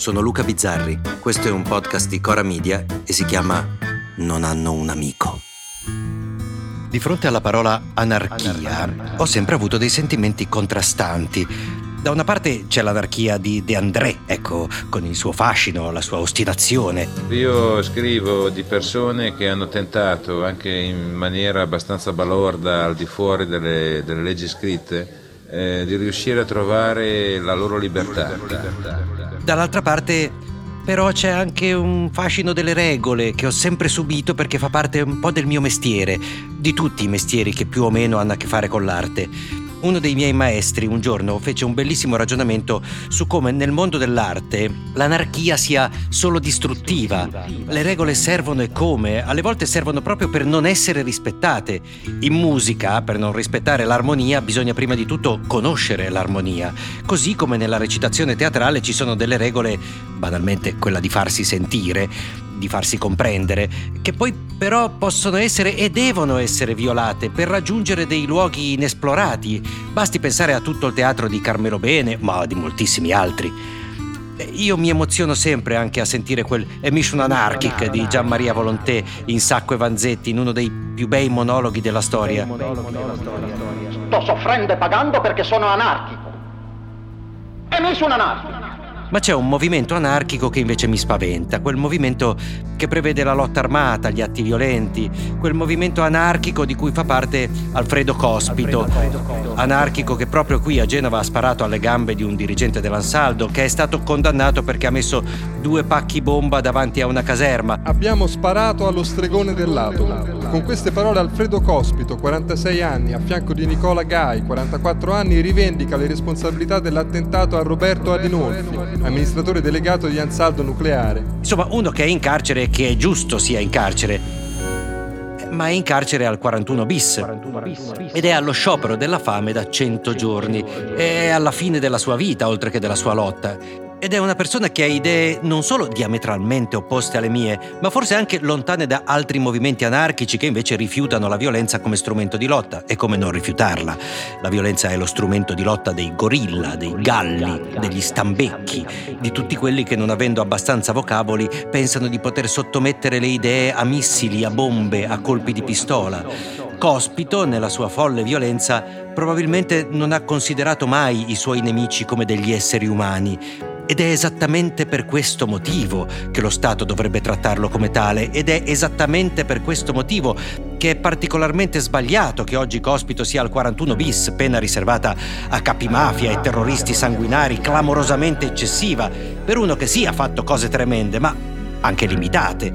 Sono Luca Bizzarri, questo è un podcast di Cora Media e si chiama Non hanno un amico. Di fronte alla parola anarchia ho sempre avuto dei sentimenti contrastanti. Da una parte c'è l'anarchia di De André, ecco, con il suo fascino, la sua ostinazione. Io scrivo di persone che hanno tentato, anche in maniera abbastanza balorda, al di fuori delle, delle leggi scritte, eh, di riuscire a trovare la loro libertà. Dall'altra parte però c'è anche un fascino delle regole che ho sempre subito perché fa parte un po' del mio mestiere, di tutti i mestieri che più o meno hanno a che fare con l'arte. Uno dei miei maestri un giorno fece un bellissimo ragionamento su come nel mondo dell'arte l'anarchia sia solo distruttiva. Le regole servono e come? Alle volte servono proprio per non essere rispettate. In musica, per non rispettare l'armonia, bisogna prima di tutto conoscere l'armonia. Così come nella recitazione teatrale ci sono delle regole, banalmente quella di farsi sentire, di farsi comprendere, che poi però possono essere e devono essere violate per raggiungere dei luoghi inesplorati. Basti pensare a tutto il teatro di Carmelo Bene, ma di moltissimi altri. Io mi emoziono sempre anche a sentire quel Emission Anarchic di Gian Maria Volonté in Sacco e Vanzetti, in uno dei più bei monologhi della storia. Sto soffrendo e pagando perché sono anarchico. Emission Anarchico. Ma c'è un movimento anarchico che invece mi spaventa, quel movimento che prevede la lotta armata, gli atti violenti, quel movimento anarchico di cui fa parte Alfredo Cospito, anarchico che proprio qui a Genova ha sparato alle gambe di un dirigente dell'Ansaldo che è stato condannato perché ha messo due pacchi bomba davanti a una caserma. Abbiamo sparato allo stregone dell'atomo. Con queste parole Alfredo Cospito, 46 anni, a fianco di Nicola Gai, 44 anni, rivendica le responsabilità dell'attentato a Roberto Adinolfi, amministratore delegato di Ansaldo Nucleare. Insomma, uno che è in carcere e che è giusto sia in carcere, ma è in carcere al 41 bis ed è allo sciopero della fame da 100 giorni. È alla fine della sua vita, oltre che della sua lotta. Ed è una persona che ha idee non solo diametralmente opposte alle mie, ma forse anche lontane da altri movimenti anarchici che invece rifiutano la violenza come strumento di lotta. E come non rifiutarla? La violenza è lo strumento di lotta dei gorilla, dei galli, degli stambecchi, di tutti quelli che non avendo abbastanza vocaboli pensano di poter sottomettere le idee a missili, a bombe, a colpi di pistola. Cospito, nella sua folle violenza, probabilmente non ha considerato mai i suoi nemici come degli esseri umani, ed è esattamente per questo motivo che lo Stato dovrebbe trattarlo come tale ed è esattamente per questo motivo che è particolarmente sbagliato che oggi Cospito sia al 41 bis, pena riservata a capi mafia e terroristi sanguinari, clamorosamente eccessiva, per uno che sì ha fatto cose tremende, ma anche limitate.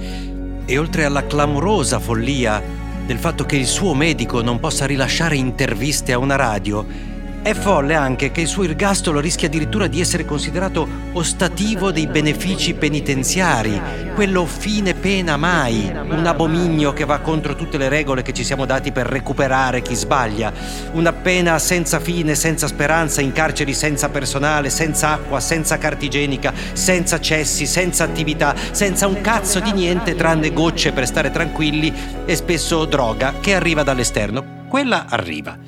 E oltre alla clamorosa follia del fatto che il suo medico non possa rilasciare interviste a una radio, è folle anche che il suo ergastolo rischia addirittura di essere considerato ostativo dei benefici penitenziari, quello fine pena mai, un abominio che va contro tutte le regole che ci siamo dati per recuperare chi sbaglia, una pena senza fine, senza speranza, in carceri senza personale, senza acqua, senza carta igienica, senza cessi, senza attività, senza un cazzo di niente tranne gocce per stare tranquilli e spesso droga che arriva dall'esterno. Quella arriva.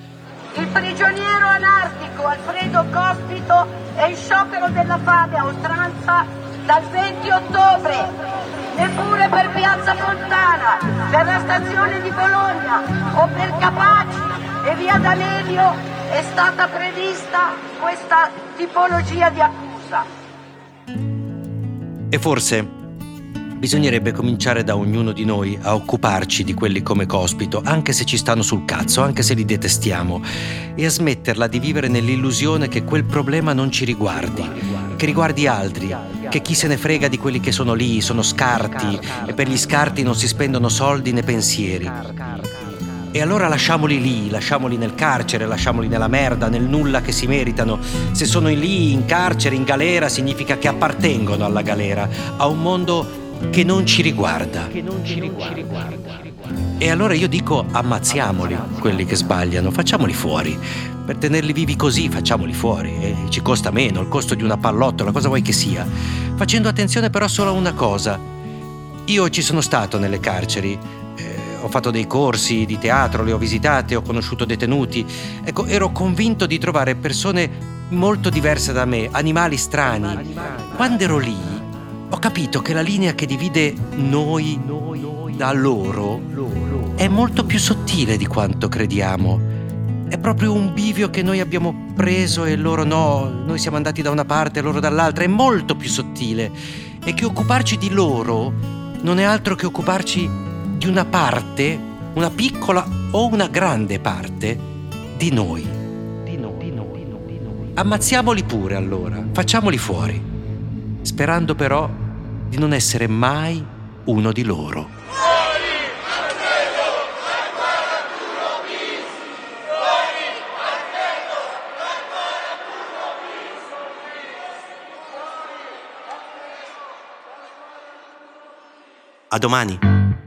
Prigioniero anarchico Alfredo Cospito è in sciopero della fame a oltranza dal 20 ottobre. Neppure per Piazza Fontana, per la stazione di Bologna o per Capaci e via D'Amelio è stata prevista questa tipologia di accusa. E forse Bisognerebbe cominciare da ognuno di noi a occuparci di quelli come cospito, anche se ci stanno sul cazzo, anche se li detestiamo, e a smetterla di vivere nell'illusione che quel problema non ci riguardi. che riguardi altri, che chi se ne frega di quelli che sono lì, sono scarti e per gli scarti non si spendono soldi né pensieri. E allora lasciamoli lì, lasciamoli nel carcere, lasciamoli nella merda, nel nulla che si meritano. Se sono lì, in carcere, in galera, significa che appartengono alla galera, a un mondo che non ci riguarda. E allora io dico ammazziamoli, quelli che sbagliano, facciamoli fuori. Per tenerli vivi così facciamoli fuori. E ci costa meno, il costo di una pallottola, cosa vuoi che sia. Facendo attenzione però solo a una cosa. Io ci sono stato nelle carceri, ho fatto dei corsi di teatro, le ho visitate, ho conosciuto detenuti. Ecco, ero convinto di trovare persone molto diverse da me, animali strani. Quando ero lì, ho capito che la linea che divide noi da loro è molto più sottile di quanto crediamo. È proprio un bivio che noi abbiamo preso e loro no, noi siamo andati da una parte e loro dall'altra, è molto più sottile. E che occuparci di loro non è altro che occuparci di una parte, una piccola o una grande parte di noi. Ammazziamoli pure allora, facciamoli fuori, sperando però di non essere mai uno di loro. A domani.